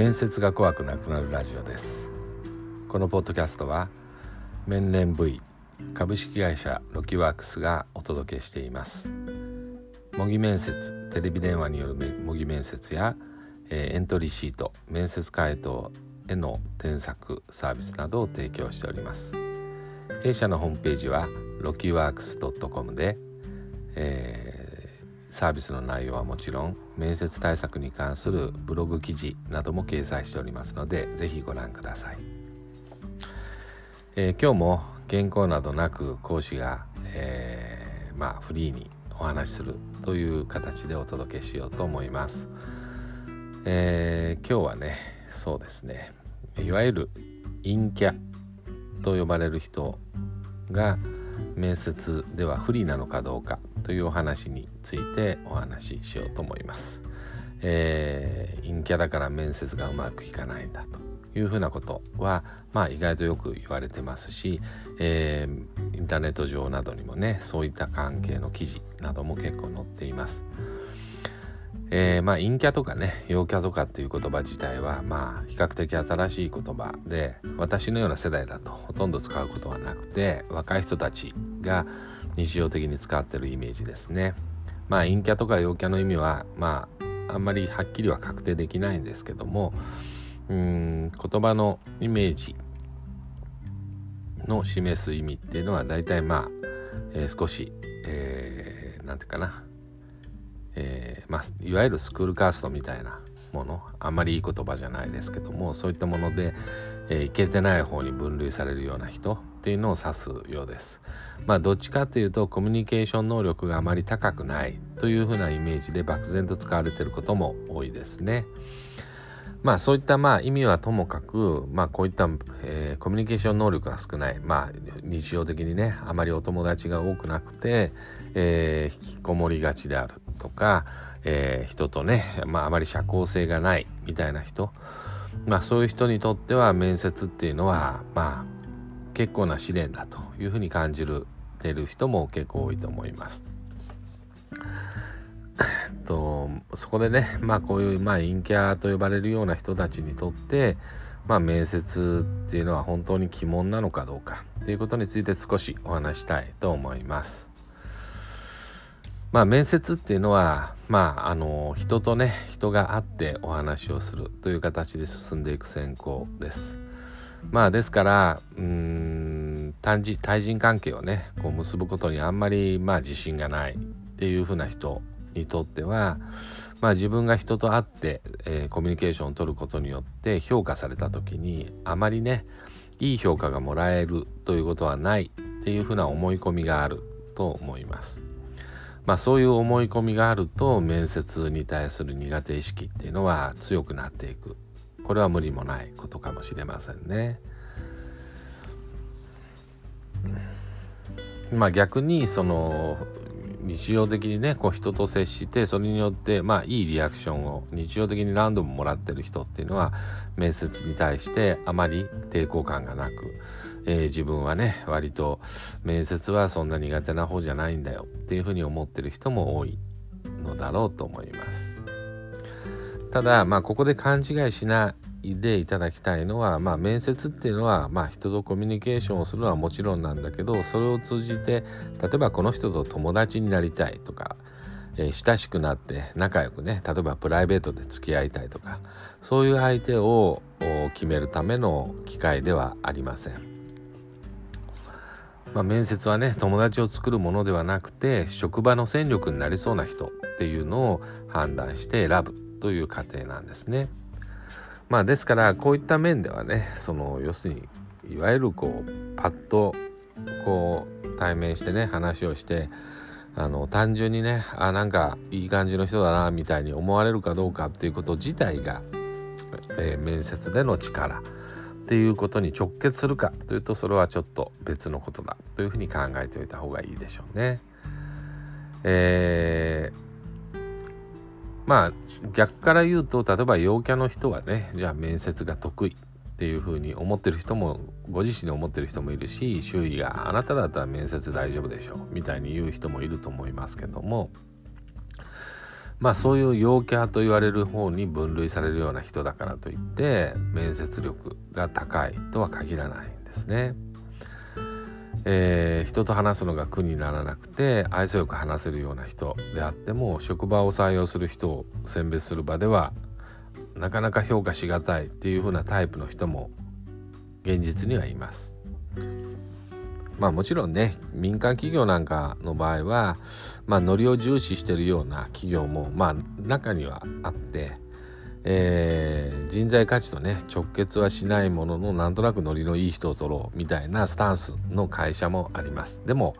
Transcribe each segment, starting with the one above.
面接が怖くなくなるラジオです。このポッドキャストは面連 V 株式会社ロキワークスがお届けしています。模擬面接テレビ電話による模擬面接や、えー、エントリーシート面接回答への添削サービスなどを提供しております。弊社のホームページはロキワークス .com で、えー、サービスの内容はもちろん面接対策に関するブログ記事なども掲載しておりますので是非ご覧ください、えー、今日も原稿などなく講師が、えー、まあフリーにお話しするという形でお届けしようと思います、えー、今日はねそうですね。いわゆる陰キャと呼ばれる人が面接では不利なのかどうか。というお話についてお話ししようと思います。えー、陰キャだから面接がうまくいかないんだというふうなことは、まあ、意外とよく言われてますし、えー、インターネット上などにもねそういった関係の記事なども結構載っています。えー、まあ陰キャとかね陽キャとかっていう言葉自体はまあ比較的新しい言葉で私のような世代だとほとんど使うことはなくて若い人たちが日常的に使ってるイメージですね。まあ陰キャとか陽キャの意味はまああんまりはっきりは確定できないんですけどもうん言葉のイメージの示す意味っていうのは大体まあ、えー、少し、えー、ていうかな。えー、まあ、いわゆるスクールカーストみたいなもの。あんまりいい言葉じゃないですけどもそういったもので、えー、いけてない方に分類されるような人。っていうのを指すようです。まあどっちかっていうとコミュニケーション能力があまり高くないというふうなイメージで漠然と使われていることも多いですね。まあそういったまあ意味はともかく、まあこういった、えー、コミュニケーション能力が少ない、まあ日常的にね、あまりお友達が多くなくて、えー、引きこもりがちであるとか、えー、人とね、まああまり社交性がないみたいな人、まあそういう人にとっては面接っていうのは、まあ結構な試練だというふうに感じるてる人も結構多いと思います。とそこでねまあこういう、まあ、陰キャと呼ばれるような人たちにとってまあ面接っていうのは本当に鬼門なのかどうかっていうことについて少しお話したいと思います。まあ面接っていうのはまああの人とね人が会ってお話をするという形で進んでいく選考です。まあですからうん対人関係をねこう結ぶことにあんまりまあ自信がないっていうふうな人にとっては、まあ、自分が人と会って、えー、コミュニケーションを取ることによって評価された時にあまりねいい評価がもらえるということはないっていうふうな思い込みがあると思います。まあそういう思い込みがあると面接に対する苦手意識っていうのは強くなっていく。これは無理もないことかもしれませんね。まあ逆にその日常的にねこう人と接してそれによってまあいいリアクションを日常的に何度ももらってる人っていうのは面接に対してあまり抵抗感がなく、えー、自分はね割と面接はそんな苦手な方じゃないんだよっていうふうに思ってる人も多いのだろうと思います。ただまあここで勘違いしないでいただきたいのは、まあ、面接っていうのは、まあ、人とコミュニケーションをするのはもちろんなんだけどそれを通じて例えばこの人と友達になりたいとか、えー、親しくなって仲良くね例えばプライベートで付き合いたいとかそういう相手を決めるための機会ではありません。まあ、面接はね友達を作るものではなくて職場の戦力になりそうな人っていうのを判断して選ぶという過程なんですね。まあですからこういった面ではねその要するにいわゆるこうパッとこう対面してね話をしてあの単純にねあなんかいい感じの人だなみたいに思われるかどうかっていうこと自体が、えー、面接での力っていうことに直結するかというとそれはちょっと別のことだというふうに考えておいた方がいいでしょうね。えーまあ逆から言うと例えば陽キャの人はねじゃあ面接が得意っていうふうに思ってる人もご自身で思ってる人もいるし周囲があなただったら面接大丈夫でしょみたいに言う人もいると思いますけどもまあそういう陽キャと言われる方に分類されるような人だからといって面接力が高いとは限らないんですね。えー、人と話すのが苦にならなくて愛想よく話せるような人であっても職場を採用する人を選別する場ではなかなか評価しがたいっていう風なタイプの人も現実にはいます。まあもちろんね民間企業なんかの場合はまあノリを重視してるような企業もまあ中にはあって、えー、人材価値とね直結はしないもののなんとなくノリのいい人を取ろうみたいなスタンスの会社もあります。でも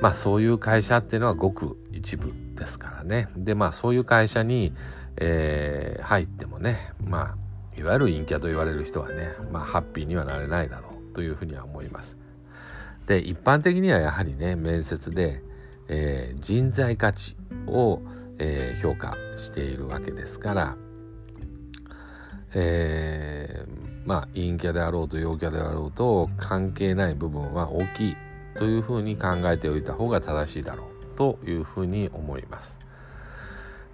まあそういう会社っていうのはごく一部ですからね。でまあそういう会社に、えー、入ってもねまあいわゆる陰キャと言われる人はねまあハッピーにはなれないだろうというふうには思います。で一般的にはやはりね面接で、えー、人材価値を、えー、評価しているわけですから、えー、まあ陰キャであろうと陽キャであろうと関係ない部分は大きいというふうに考えておいた方が正しいだろうというふうに思います。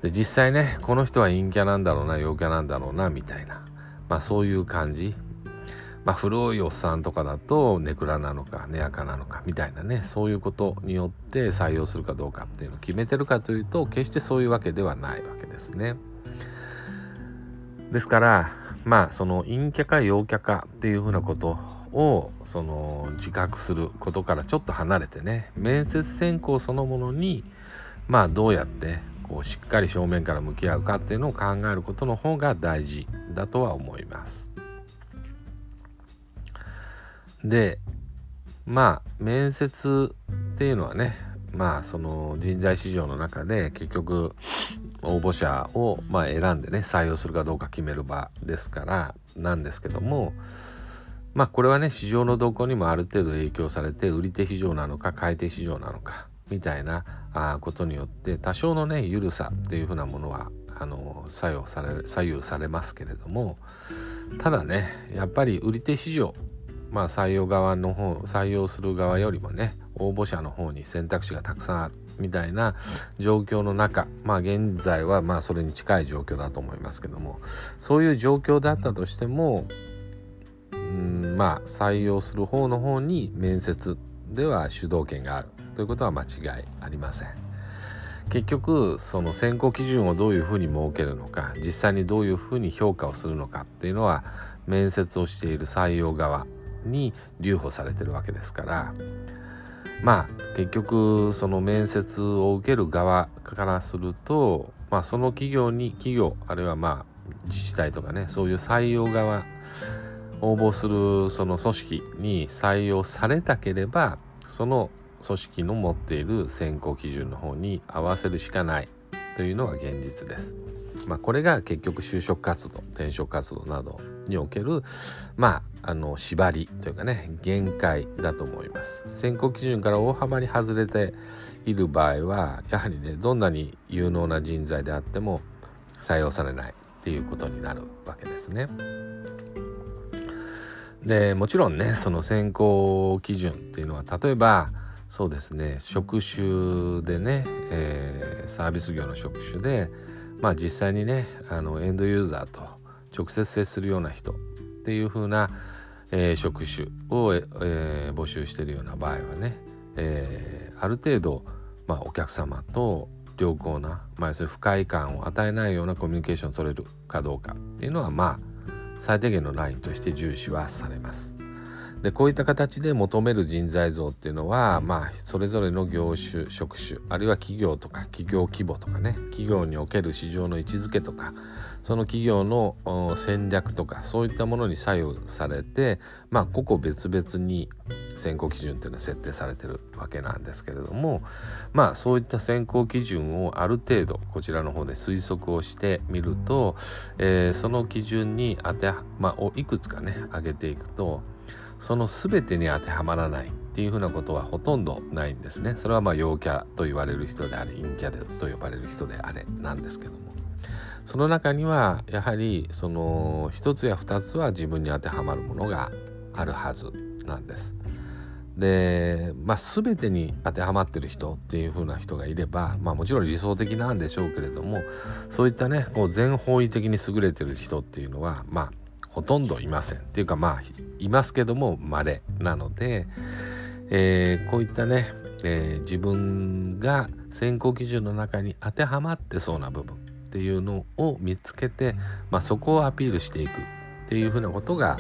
で実際ねこの人は陰キャなんだろうな陽キャなんだろうなみたいな、まあ、そういう感じまあ、古いおっさんとかだとネクラなのかネアカなのかみたいなねそういうことによって採用するかどうかっていうのを決めてるかというと決してそういうわけではないわけですね。ですからまあその陰キャか陽キャかっていうふうなことをその自覚することからちょっと離れてね面接選考そのものにまあどうやってこうしっかり正面から向き合うかっていうのを考えることの方が大事だとは思います。でまあ面接っていうのはねまあその人材市場の中で結局応募者をま選んでね採用するかどうか決める場ですからなんですけどもまあこれはね市場の動向にもある程度影響されて売り手市場なのか買い手市場なのかみたいなあことによって多少のね緩さっていうふうなものはあの作用され左右されますけれどもただねやっぱり売り手市場まあ、採用側の方採用する側よりもね応募者の方に選択肢がたくさんある。みたいな状況の中まあ現在はまあそれに近い状況だと思いますけどもそういう状況だったとしてもうんまあ採用する方の方に面接では主導権があるということは間違いありません。結局その選考基準をどういうふうに設けるのか実際にどういうふうに評価をするのかっていうのは面接をしている採用側に留保されてるわけですからまあ結局その面接を受ける側からすると、まあ、その企業に企業あるいはまあ自治体とかねそういう採用側応募するその組織に採用されたければその組織の持っている選考基準の方に合わせるしかないというのが現実です。まあ、これが結局就職活動転職活動などにおけるまああの縛りというかね限界だと思います選考基準から大幅に外れている場合はやはりねどんなに有能な人材であっても採用されないっていうことになるわけですね。でもちろんねその選考基準っていうのは例えばそうですね職種でね、えー、サービス業の職種でまあ実際にねあのエンドユーザーと直接接するような人っていう風な、えー、職種を、えー、募集してるような場合はね、えー、ある程度、まあ、お客様と良好な、まあ、要するに不快感を与えないようなコミュニケーションを取れるかどうかっていうのはまあ最低限のラインとして重視はされます。でこういった形で求める人材像っていうのは、まあ、それぞれの業種職種あるいは企業とか企業規模とかね企業における市場の位置づけとかその企業の戦略とかそういったものに左右されてまあ個々別々に選考基準っていうのは設定されてるわけなんですけれどもまあそういった選考基準をある程度こちらの方で推測をしてみると、えー、その基準に当てまあいくつかね上げていくとその全てに当てはまらないっていうふうなことはほとんどないんですね。それはまあ陽キャと言われる人であれ陰キャと呼ばれる人であれなんですけども。その中にはやはりその一つや二つは自分に当てはまるものがあるはずなんです。で、まあ、全てに当てはまってる人っていう風な人がいれば、まあ、もちろん理想的なんでしょうけれどもそういったねこう全方位的に優れてる人っていうのはまあほとんどいませんっていうかまあいますけども稀なので、えー、こういったね、えー、自分が選考基準の中に当てはまってそうな部分っていうのを見つけて、まあ、そこをアピールしていくっていうふうなことが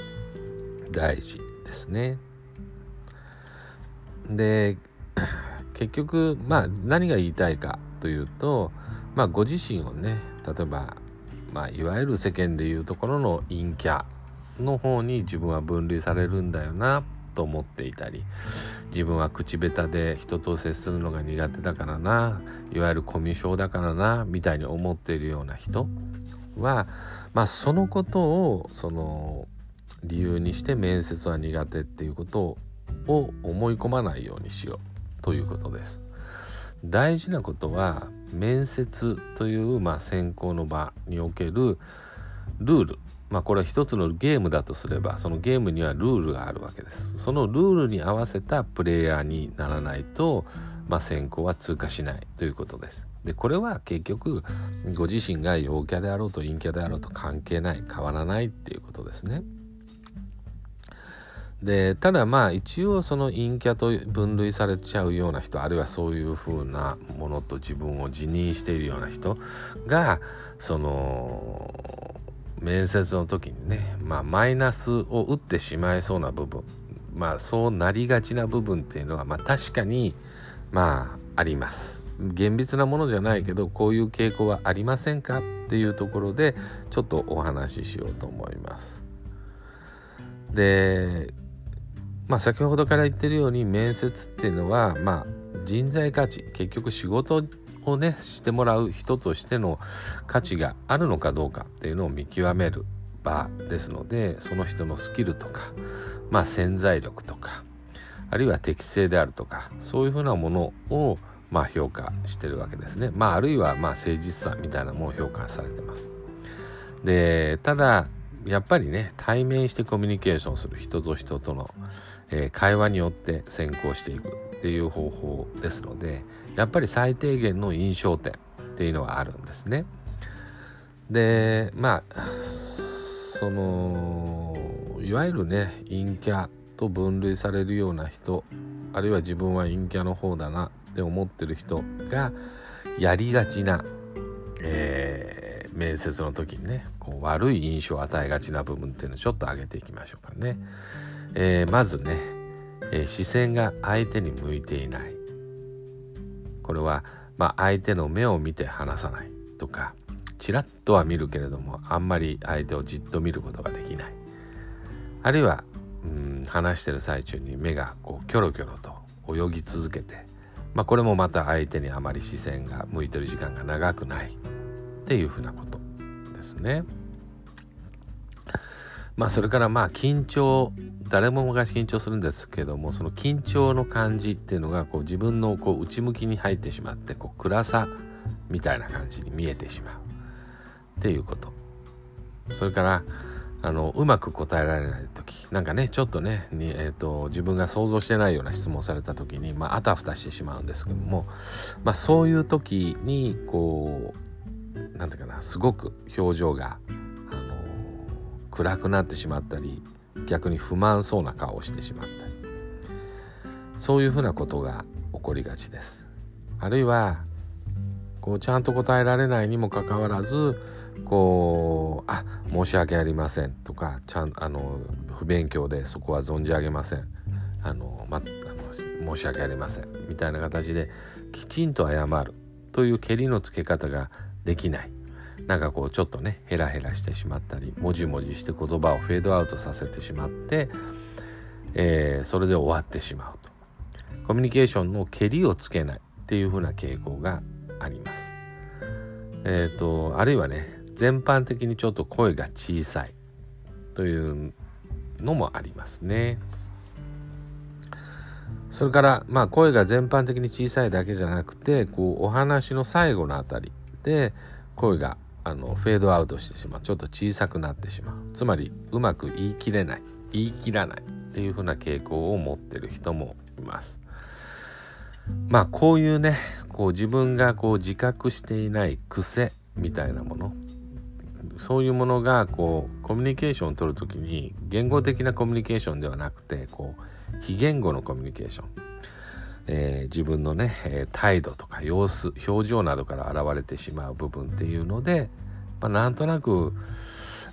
大事ですね。で 結局まあ何が言いたいかというと、まあ、ご自身をね例えば、まあ、いわゆる世間でいうところの陰キャの方に自分は分類されるんだよなと思っていたり自分は口下手で人と接するのが苦手だからないわゆるコミュ障だからなみたいに思っているような人は、まあ、そのことをその理由にして面接は苦手っていうことを思い込まないようにしようということです。大事なことは面接という、まあ、選考の場におけるルール。まあこれは一つのゲームだとすればそのゲームにはルールがあるわけです。そのルールに合わせたプレイヤーにならないと、まあ、選考は通過しないということです。でこれは結局ご自身が陽キャであろうと陰キャであろうと関係ない変わらないっていうことですね。でただまあ一応その陰キャと分類されちゃうような人あるいはそういう風なものと自分を自認しているような人がその面接の時にね、まあ、マイナスを打ってしまいそうな部分まあそうなりがちな部分っていうのはまあ確かにまああります。厳密なものじゃないけどこういう傾向はありませんかっていうところでちょっとお話ししようと思います。でまあ先ほどから言ってるように面接っていうのはまあ人材価値結局仕事をねしてもらう人としての価値があるのかどうかっていうのを見極める場ですのでその人のスキルとかまあ潜在力とかあるいは適性であるとかそういうふうなものをまあ評価してるわけですね。まああるいはまあ誠実さみたいなものを評価されてます。でただやっぱりね対面してコミュニケーションする人と人との、えー、会話によって先行していくっていう方法ですのでやっぱり最低限の印象点っていうのはあるんですね。でまあそのいわゆるね陰キャと分類されるような人あるいは自分は陰キャの方だなって思ってる人がやりがちな、えー、面接の時にねこう悪い印象を与えがちな部分っていうのをちょっと上げていきましょうかね。えー、まずね、えー、視線が相手に向いていない。これは、まあ、相手の目を見て話さないとかちらっとは見るけれどもあんまり相手をじっと見ることができない。あるいはうん話してる最中に目がこうキョロキョロと泳ぎ続けて、まあ、これもまた相手にあまり視線が向いてる時間が長くない。っていうふうなことですね。まあそれからまあ緊張誰もが緊張するんですけどもその緊張の感じっていうのがこう自分のこう内向きに入ってしまってこう暗さみたいな感じに見えてしまう。っていうこと。それからあのうまく答えられない時。なんかねちょっとねに、えーと、自分が想像してないような質問をされた時に、まあ、あたふたしてしまうんですけども、まあ、そういう時にこうなんていうかなすごく表情が暗くなってしまったり逆に不満そうな顔をしてしまったり。そういうふうなことが起こりがちです。あるいはこうちゃんと答えられないにもかかわらずこう「あ申し訳ありません」とかちゃんあの不勉強でそこは存じ上げません。あの、ま、あの申し訳ありません。みたいな形できちんと謝るというけりのつけ方ができない。なんかこうちょっとねヘラヘラしてしまったりもじもじして言葉をフェードアウトさせてしまって、えー、それで終わってしまうとコミュニケーションのけりをつけないっていう風な傾向があります。えっ、ー、とあるいはね全般的にちょっと声が小さいというのもありますね。それからまあ声が全般的に小さいだけじゃなくてこうお話の最後のあたりで声があのフェードアウトしてしまう。ちょっと小さくなってしまう。つまりうまく言い切れない。言い切らないっていうふうな傾向を持ってる人もいます。まあこういうねこう自分がこう自覚していない癖みたいなもの。そういうものがこうコミュニケーションを取る時に言語的なコミュニケーションではなくてこう非言語のコミュニケーション、えー、自分のね、えー、態度とか様子表情などから現れてしまう部分っていうので、まあ、なんとなく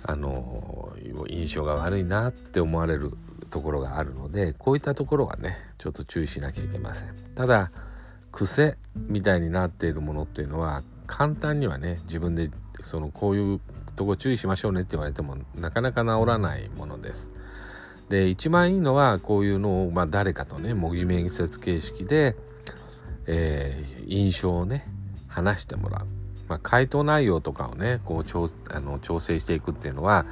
あの印象が悪いなって思われるところがあるのでこういったところはねちょっと注意しなきゃいけません。ただ癖みたいになっているものっていうのは簡単にはね自分でそのこういうとこ注意しましょうねって言われてもなかなか治らないものです。で一番いいのはこういうのを、まあ、誰かとね模擬面接形式で、えー、印象をね話してもらうまあ、回答内容とかをねこう調あの調整していくっていうのは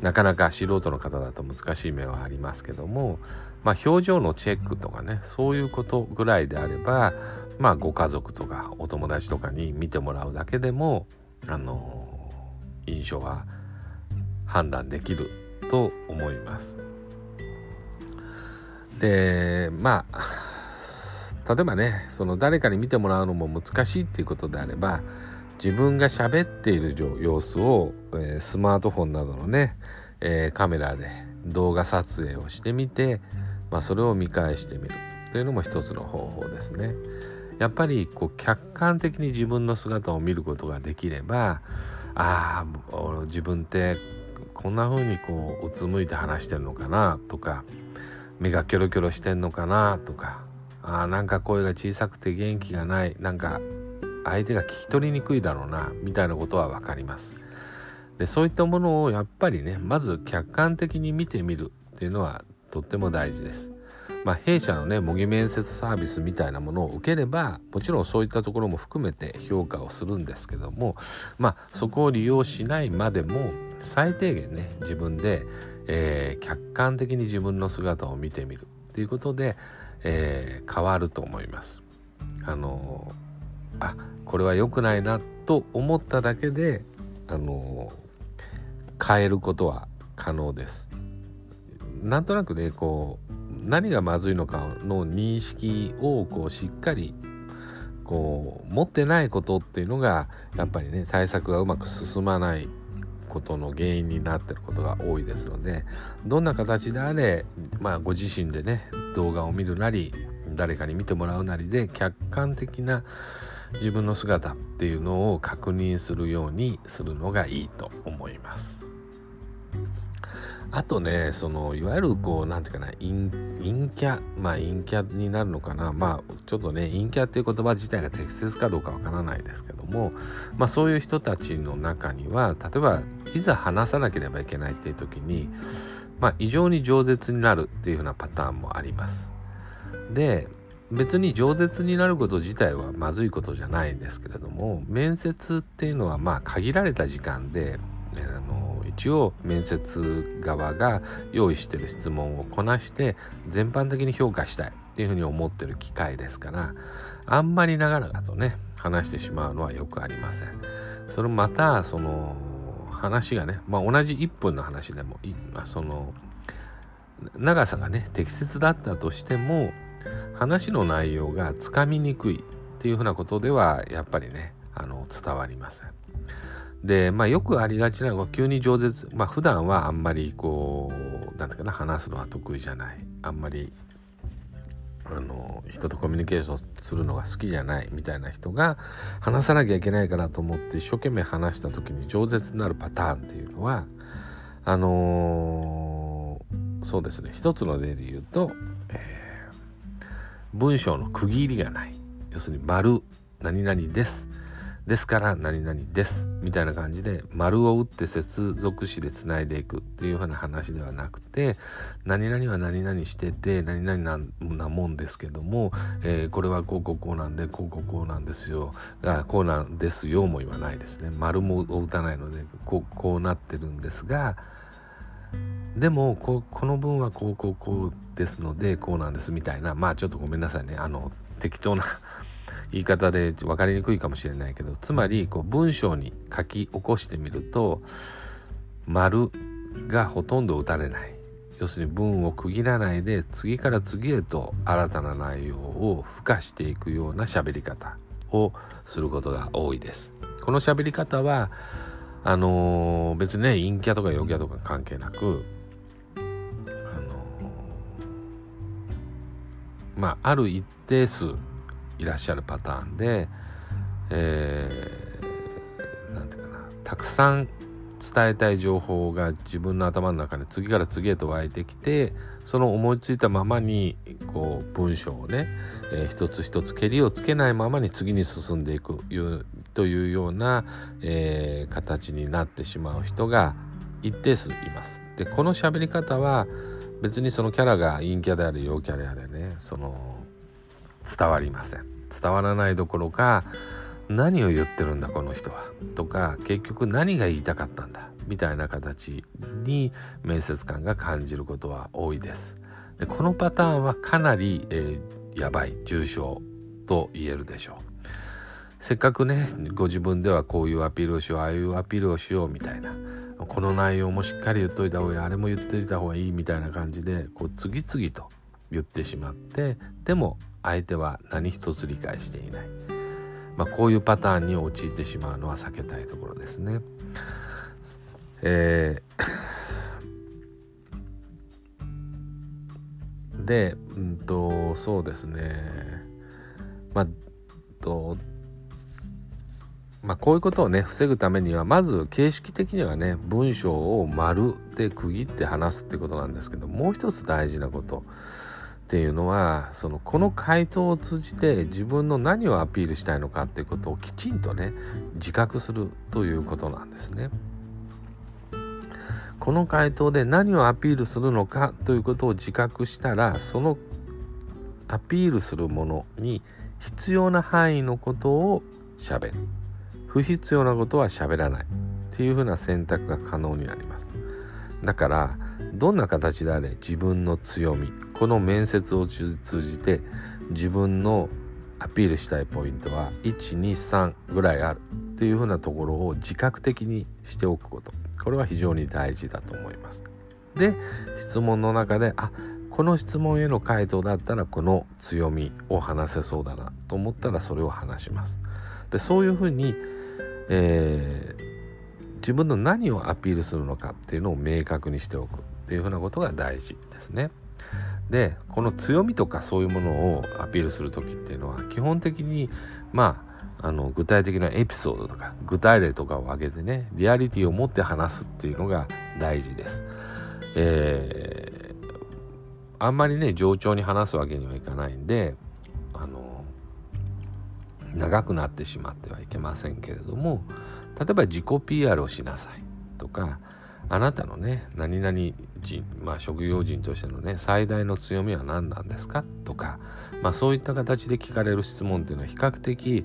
なかなか素人の方だと難しい面はありますけども、まあ、表情のチェックとかねそういうことぐらいであれば、まあ、ご家族とかお友達とかに見てもらうだけでもあの印象は判断できると思います。でまあ例えばねその誰かに見てもらうのも難しいっていうことであれば自分が喋っている様子を、えー、スマートフォンなどのね、えー、カメラで動画撮影をしてみて、まあ、それを見返してみるというのも一つの方法ですね。やっぱりこう客観的に自分の姿を見ることができればああ自分ってこんな風にこううつむいて話してるのかなとか目がキョロキョロしてんのかなとかあなんか声が小さくて元気がないなんか相手が聞き取りにくいだろうなみたいなことは分かります。でそういったものをやっぱりねまず客観的に見てみるっていうのはとっても大事です。まあ、弊社のね模擬面接サービスみたいなものを受ければもちろんそういったところも含めて評価をするんですけどもまあそこを利用しないまでも最低限ね自分で、えー、客観的に自分の姿を見てみるっていうことで、えー、変わると思います。あのあこれは良くないなと思っただけであの変えることは可能です。なんとなくねこう何がまずいのかの認識をこうしっかりこう持ってないことっていうのがやっぱりね対策がうまく進まないことの原因になってることが多いですのでどんな形であれ、まあ、ご自身でね動画を見るなり誰かに見てもらうなりで客観的な自分の姿っていうのを確認するようにするのがいいと思います。あとね、そのいわゆるこう、なんていうかな、陰陰キャ、まあ陰キャになるのかな、まあちょっとね、陰キャっていう言葉自体が適切かどうかわからないですけども、まあそういう人たちの中には、例えばいざ話さなければいけないっていう時に、まあ異常に饒舌になるっていうふうなパターンもあります。で、別に饒舌になること自体はまずいことじゃないんですけれども面接っていうのはまあ限られた時間であの一応面接側が用意してる質問をこなして全般的に評価したいっていうふうに思ってる機会ですからあんまり長々とね話してしまうのはよくありません。それまたその話がね、まあ、同じ1分の話でも、まあ、その長さがね適切だったとしても話の内容がつかみにくいっていうふうなことではやっぱりねあの伝わりません。でまあよくありがちなのは急に饒舌。まあ普段はあんまりこう何ていうかな話すのは得意じゃない。あんまりあの人とコミュニケーションするのが好きじゃないみたいな人が話さなきゃいけないからと思って一生懸命話した時に饒舌になるパターンっていうのはあのー、そうですね。一つの例で言うと、えー文章の区切りがない。要するに丸何々です。ですから何々ですみたいな感じで丸を打って接続詞でつないでいくっていうふうな話ではなくて何々は何々してて何々なもんですけども、えー、これはこうこうこうなんでこうこうこうなんですよあこうなんですよも言わないですね。丸も打たないのでこうこうなってるんですがでもこの文はこうこうこうですのでこうなんですみたいな。まあちょっとごめんなさいね。あの適当な言い方で分かりにくいかもしれないけどつまりこう文章に書き起こしてみると丸がほとんど打たれない要するに文を区切らないで次から次へと新たな内容を付加していくような喋り方をすることが多いです。この喋り方はあのー、別にね陰キャとか陽キャとか関係なくあのー、まあある一定数いらっしゃるパターンで、えー、なんていうかなたくさん伝えたい情報が自分の頭の中に次から次へと湧いてきてその思いついたままにこう文章をね、えー、一つ一つけりをつけないままに次に進んでいくいうというような、えー、形になってしまう人が一定数います。でこの喋り方は別にそのキャラが陰キャである陽キャであれねその伝わりません。伝わらないどころか何を言ってるんだこの人はとか結局何が言いたかったんだみたいな形に面接官が感じることは多いですでこのパターンはかなり、えー、やばい重症と言えるでしょうせっかくねご自分ではこういうアピールをしようああいうアピールをしようみたいなこの内容もしっかり言っといた方がいいあれも言っておいた方がいいみたいな感じでこう次々と言ってしまってでも相手は何一つ理解していないまあ、こういうパターンに陥ってしまうのは避けたいところですね。えー、で、うんと、そうですね。まあ、と、まあ、こういうことをね防ぐためにはまず形式的にはね文章を丸で区切って話すってことなんですけどもう一つ大事なことっていうのはそのこの回答を通じて自分の何をアピールしたいのかっていうことをきちんとね自覚するということなんですね。この回答で何をアピールするのかということを自覚したらそのアピールするものに必要な範囲のことをしゃべる。不必要なことはしゃべらない。っていうふうな選択が可能になります。だからどんな形であれ自分の強みこの面接を通じて自分のアピールしたいポイントは123ぐらいあるっていうふうなところを自覚的にしておくことこれは非常に大事だと思います。で質問の中であこの質問への回答だったらこの強みを話せそうだなと思ったらそれを話します。でそういうふうに、えー、自分の何をアピールするのかっていうのを明確にしておくっていうふうなことが大事ですね。でこの強みとかそういうものをアピールする時っていうのは基本的にまああの具体的なエピソードとか具体例とかを挙げてねリアリティを持って話すっていうのが大事です。えー、あんまりね冗長に話すわけにはいかないんであの長くなってしまってはいけませんけれども例えば自己 PR をしなさいとかあなたのね何々人、まあ、職業人としてのね最大の強みは何なんですか？とか、まあ、そういった形で聞かれる質問っていうのは比較的、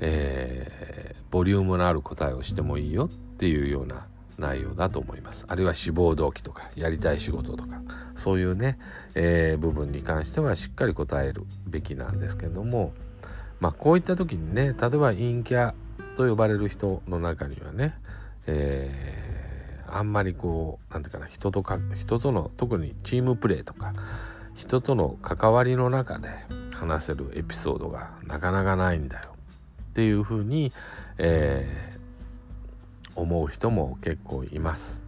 えー、ボリュームのある答えをしてもいいよっていうような内容だと思います。あるいは志望動機とかやりたい仕事とかそういうね、えー、部分に関してはしっかり答えるべきなんですけどもまあこういった時にね例えば陰キャと呼ばれる人の中にはね、えーあんまりこう何て言うかな人とか人との特にチームプレーとか人との関わりの中で話せるエピソードがなかなかないんだよっていうふうに、えー、思う人も結構います。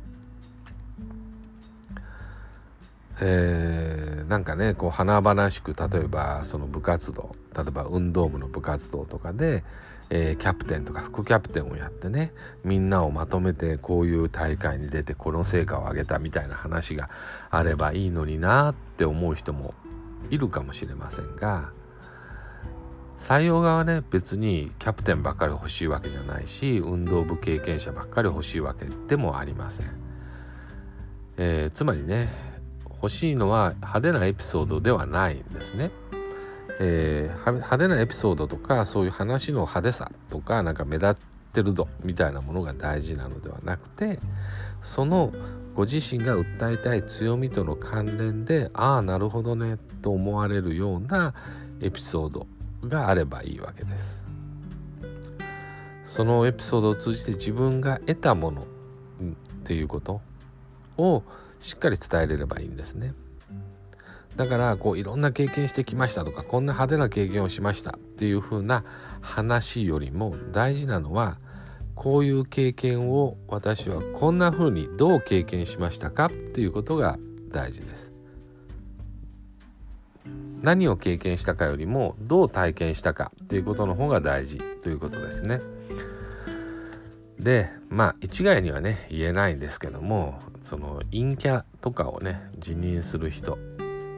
えー、なんかねこう華々しく例えばその部活動例えば運動部の部活動とかで、えー、キャプテンとか副キャプテンをやってねみんなをまとめてこういう大会に出てこの成果を上げたみたいな話があればいいのになって思う人もいるかもしれませんが採用側はね別にキャプテンばっかり欲しいわけじゃないし運動部経験者ばっかり欲しいわけでもありません。えー、つまりね欲しいのは派手なエピソードではないんですね。えー、派手なエピソードとかそういう話の派手さとかなんか目立ってる度みたいなものが大事なのではなくてそのご自身が訴えたい強みとの関連でああなるほどねと思われるようなエピソードがあればいいわけです。そのエピソードを通じて自分が得たものっていうことをしっかり伝えれればいいんですね。だからこういろんな経験してきましたとかこんな派手な経験をしましたっていう風な話よりも大事なのはこういう経験を私はこんな風にどう経験しましたかっていうことが大事です。何を経験したかよりもどう体験したかっていうことの方が大事ということですね。でまあ一概にはね言えないんですけどもその陰キャとかをね辞任する人っ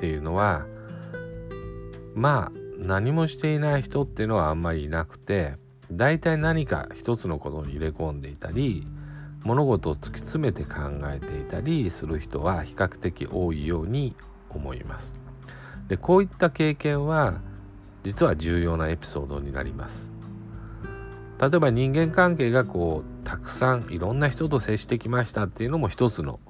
ていうのはまあ何もしていない人っていうのはあんまりいなくて大体何か一つのことに入れ込んでいたり物事を突き詰めて考えていたりする人は比較的多いように思います。でこういった経験は実は重要なエピソードになります。例えば人間関係がこうたくさんいろんな人と接してきましたっていうのも一つの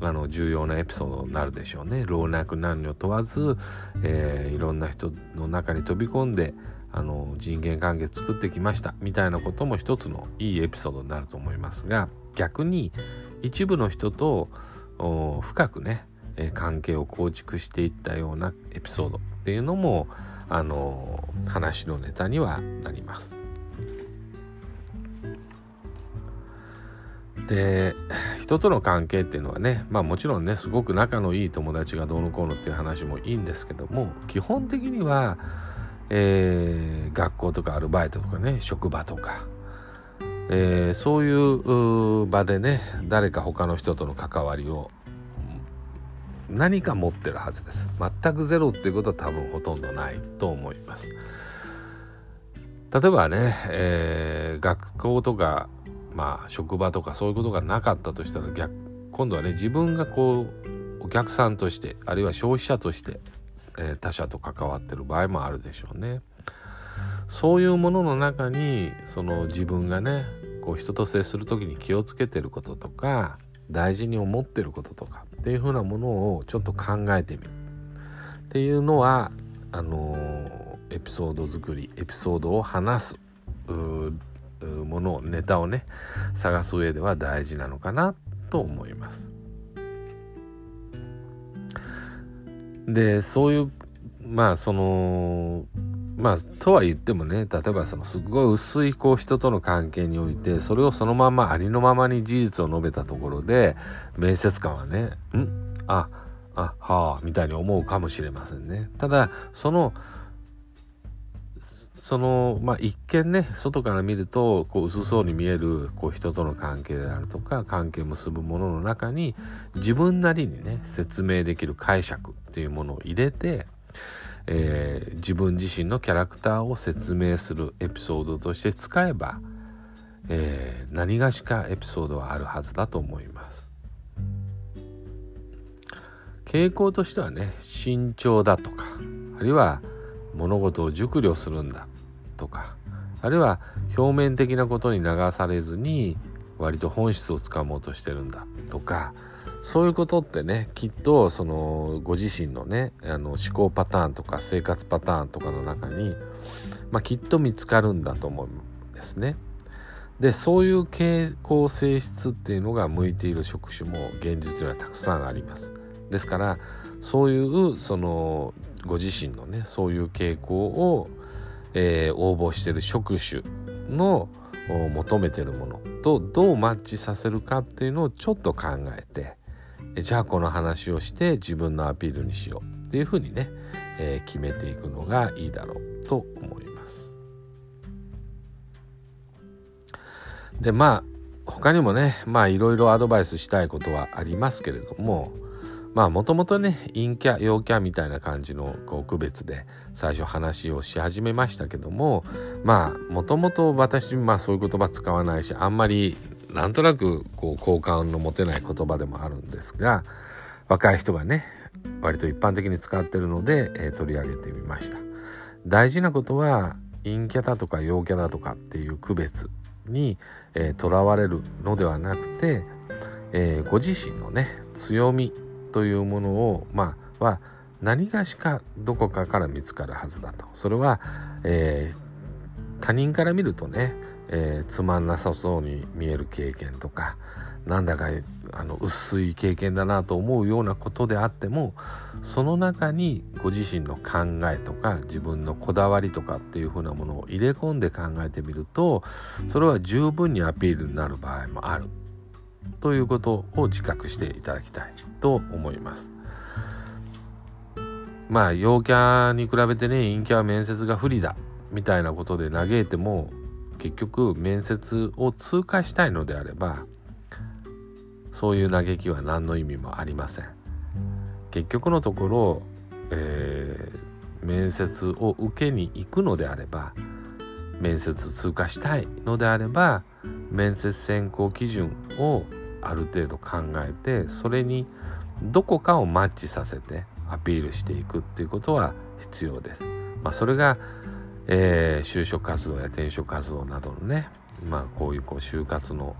あの重要なエピソードになるでしょうね老若男女問わず、えー、いろんな人の中に飛び込んであの人間関係作ってきましたみたいなことも一つのいいエピソードになると思いますが逆に一部の人と深くね、えー、関係を構築していったようなエピソードっていうのもあの話のネタにはなります。で人との関係っていうのはねまあもちろんねすごく仲のいい友達がどうのこうのっていう話もいいんですけども基本的には、えー、学校とかアルバイトとかね職場とか、えー、そういう場でね誰か他の人との関わりを何か持ってるはずです。全くゼロっていうことは多分ほとんどないと思います。例えばね、えー、学校とかまあ職場とかそういうことがなかったとしたら逆今度はね自分がこうお客さんとしてあるいは消費者として、えー、他者と関わってる場合もあるでしょうね。そういうものの中にその自分がねこう人と接する時に気をつけてることとか大事に思ってることとかっていうふうなものをちょっと考えてみるっていうのはあのー、エピソード作りエピソードを話すものネタをね探す上では大事なのかなと思います。でそういうまあそのまあとは言ってもね例えばそのすごい薄いこう人との関係においてそれをそのままありのままに事実を述べたところで面接官はね「ん？ああはあ」みたいに思うかもしれませんね。ただそのその、まあ、一見ね外から見るとこう薄そうに見えるこう人との関係であるとか関係結ぶものの中に自分なりにね説明できる解釈っていうものを入れて、えー、自分自身のキャラクターを説明するエピソードとして使えば、えー、何がしかエピソードはあるはずだと思います。傾向としてはね慎重だとかあるいは物事を熟慮するんだとかあるいは表面的なことに流されずに割と本質をつかもうとしてるんだとかそういうことってねきっとそのご自身のねあの思考パターンとか生活パターンとかの中に、まあ、きっと見つかるんだと思うんですね。でそういう傾向性質っていうのが向いている職種も現実にはたくさんあります。ですからそういうそのご自身のねそういう傾向をえー、応募してる職種の求めてるものとどうマッチさせるかっていうのをちょっと考えてじゃあこの話をして自分のアピールにしようっていうふうにね、えー、決めていくのがいいだろうと思います。でまあ他にもねまあいろいろアドバイスしたいことはありますけれどもまあもともとね陰キャ陽キャみたいな感じのこう区別で最初話をし始めましたけどもまあもともと私まあそういう言葉使わないしあんまりなんとなくこう好感の持てない言葉でもあるんですが若い人がね割と一般的に使ってるので、えー、取り上げてみました。大事なことは陰キャだとか陽キャだとかっていう区別にとら、えー、われるのではなくて、えー、ご自身のね強みというものをまあは何がしかどこかから見つかるはずだと。それは、えー、他人から見るとね、えー、つまんなさそうに見える経験とかなんだかあの薄い経験だなと思うようなことであってもその中にご自身の考えとか自分のこだわりとかっていうふうなものを入れ込んで考えてみるとそれは十分にアピールになる場合もある。ということを自覚していただきたいと思います。まあ陽キャに比べてね陰キャは面接が不利だみたいなことで嘆いても結局面接を通過したいのであればそういう嘆きは何の意味もありません結局のところ、えー、面接を受けに行くのであれば面接通過したいのであれば面接選考基準をある程度考えてそれにどこかをマッチさせてアピールしていくっていうことは必要です。まあ、それが、えー、就職活動や転職活動などのね、まあ、こういうこう就活の、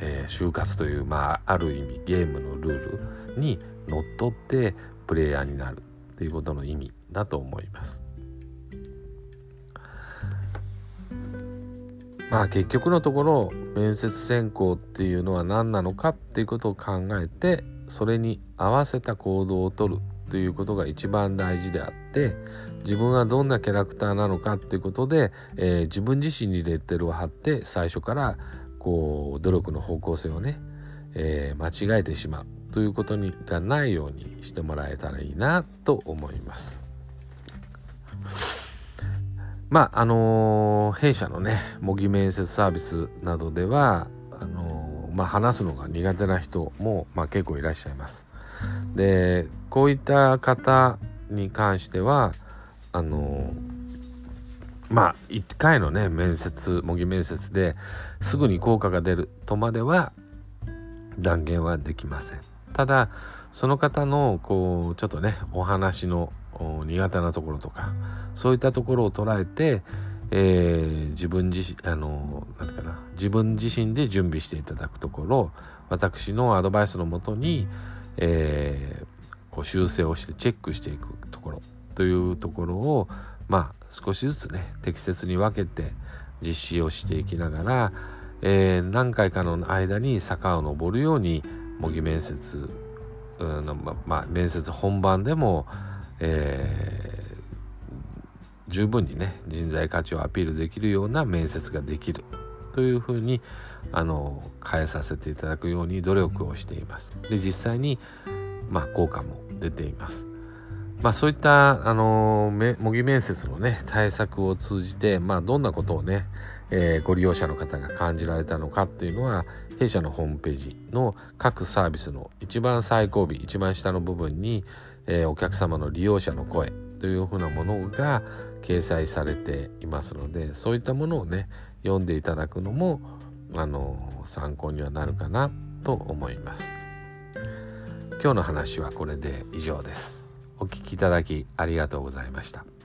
えー、就活という、まあ、ある意味ゲームのルールにのっとってプレイヤーになるっていうことの意味だと思います。まあ結局のところ面接選考っていうのは何なのかっていうことを考えてそれに合わせた行動をとるということが一番大事であって自分はどんなキャラクターなのかっていうことで、えー、自分自身にレッテルを貼って最初からこう努力の方向性をね、えー、間違えてしまうということにがないようにしてもらえたらいいなと思います。まああのー、弊社のね模擬面接サービスなどではあのー、まあ、話すのが苦手な人も、まあ、結構いらっしゃいます。でこういった方に関してはあのまあ1回のね面接模擬面接ですぐに効果が出るとまでは断言はできませんただその方のこうちょっとねお話の苦手なところとかそういったところを捉えて、えー、自分自身あの何てかな自分自身で準備していただくところ私のアドバイスのもとに、えー、こう修正をしてチェックしていくところというところをまあ少しずつね適切に分けて実施をしていきながら、えー、何回かの間に坂を登るように模擬面接の、ままあ、面接本番でも、えー、十分にね人材価値をアピールできるような面接ができるというふうにあの変えさせていただくように努力をしています。で実際にまあ、効果も出ています。まあ、そういった、あの模擬面接のね対策を通じて、まあ、どんなことをね、えー、ご利用者の方が感じられたのかっていうのは弊社のホームページの各サービスの一番最後尾一番下の部分に、えー、お客様の利用者の声というふうなものが掲載されていますのでそういったものをね読んでいただくのもあの参考にはなるかなと思います。今日の話はこれで以上です。お聴きいただきありがとうございました。